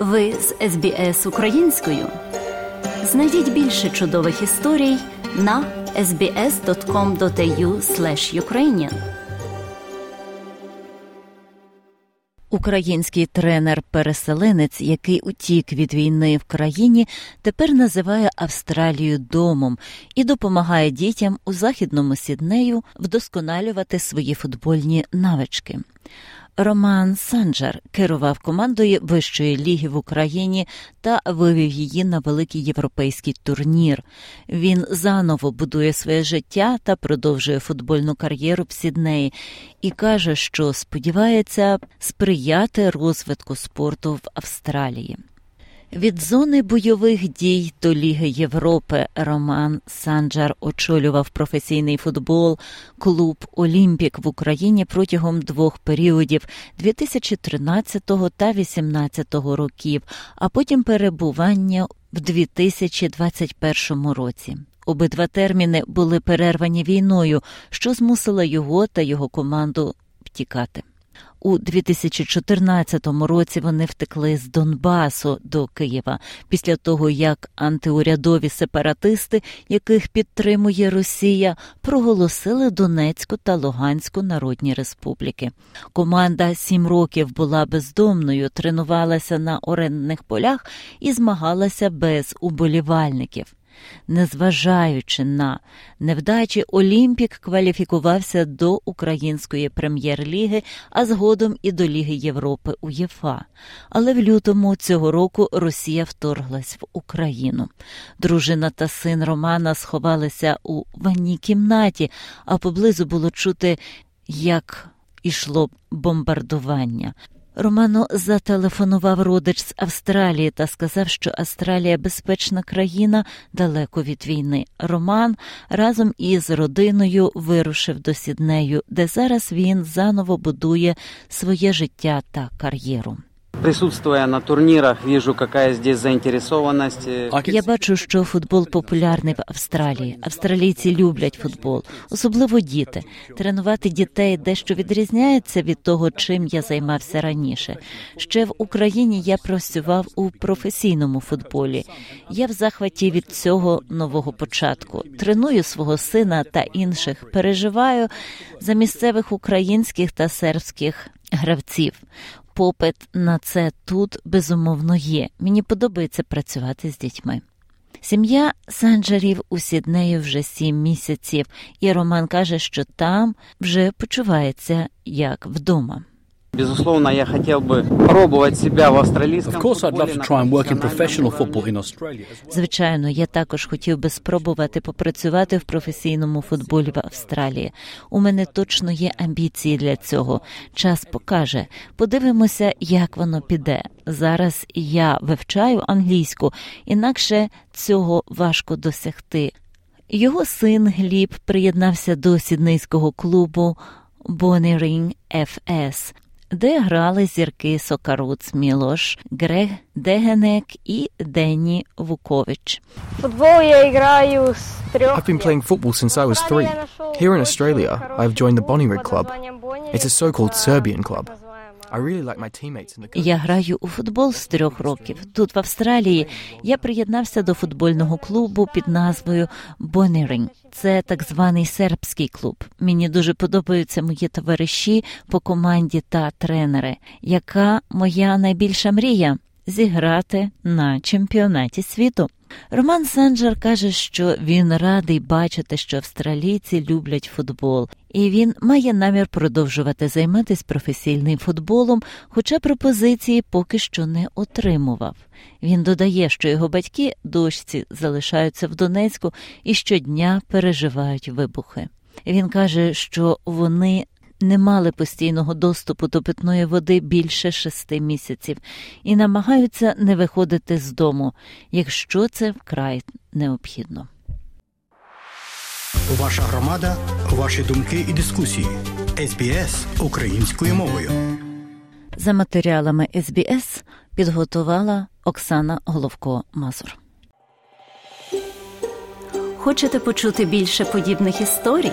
Ви з СБС українською. Знайдіть більше чудових історій на sbs.com.au ukrainian Український тренер-переселенець, який утік від війни в країні, тепер називає Австралію домом і допомагає дітям у західному Сіднею вдосконалювати свої футбольні навички. Роман Санджер керував командою вищої ліги в Україні та вивів її на великий європейський турнір. Він заново будує своє життя та продовжує футбольну кар'єру в Сіднеї і каже, що сподівається сприяти розвитку спорту в Австралії. Від зони бойових дій до Ліги Європи Роман Санджар очолював професійний футбол, клуб Олімпік в Україні протягом двох періодів 2013 та 2018 років, а потім перебування в 2021 році. Обидва терміни були перервані війною, що змусило його та його команду втікати. У 2014 році вони втекли з Донбасу до Києва після того, як антиурядові сепаратисти, яких підтримує Росія, проголосили Донецьку та Луганську народні республіки. Команда сім років була бездомною, тренувалася на орендних полях і змагалася без уболівальників. Незважаючи на невдачі, Олімпік кваліфікувався до української прем'єр-ліги, а згодом і до Ліги Європи УЄФА. Але в лютому цього року Росія вторглась в Україну. Дружина та син Романа сховалися у ванній кімнаті, а поблизу було чути, як ішло бомбардування. Роману зателефонував родич з Австралії та сказав, що Австралія безпечна країна далеко від війни. Роман разом із родиною вирушив до Сіднею, де зараз він заново будує своє життя та кар'єру. Присутствуя на турнірах, вижу, яка здесь заінтересованість. Я бачу, що футбол популярний в Австралії. Австралійці люблять футбол, особливо діти. Тренувати дітей дещо відрізняється від того, чим я займався раніше. Ще в Україні я працював у професійному футболі. Я в захваті від цього нового початку. Треную свого сина та інших. Переживаю за місцевих українських та сербських гравців попит на це тут безумовно є. Мені подобається працювати з дітьми. Сім'я Санджарів у Сіднею вже сім місяців, і Роман каже, що там вже почувається як вдома. Безусловно, я хотел бы пробовать себя в австралийском Of course, I'd love to try and work in professional football in Australia. Звичайно, я також хотів би спробувати попрацювати в професійному футболі в Австралії. У мене точно є амбіції для цього. Час покаже. Подивимося, як воно піде. Зараз я вивчаю англійську, інакше цього важко досягти. Його син Гліб приєднався до сіднейського клубу Bonnering FS – де грали зірки Сокаруц Мілош, Грег Дегенек і Денні Вукович. Футбол я граю з трьох. I've been playing football since I was three. Here in Australia, I've joined the Bonnyrigg Club. It's a so-called Serbian club. Я граю у футбол з трьох років. Тут в Австралії я приєднався до футбольного клубу під назвою Бонеринг. Це так званий сербський клуб. Мені дуже подобаються мої товариші по команді та тренери. Яка моя найбільша мрія зіграти на чемпіонаті світу? Роман Санджер каже, що він радий бачити, що австралійці люблять футбол, і він має намір продовжувати займатися професійним футболом, хоча пропозиції поки що не отримував. Він додає, що його батьки дочці залишаються в Донецьку і щодня переживають вибухи. Він каже, що вони не мали постійного доступу до питної води більше шести місяців і намагаються не виходити з дому, якщо це вкрай необхідно. Ваша громада, ваші думки і дискусії. СБС українською мовою. За матеріалами СБС підготувала Оксана Головко Мазур. Хочете почути більше подібних історій?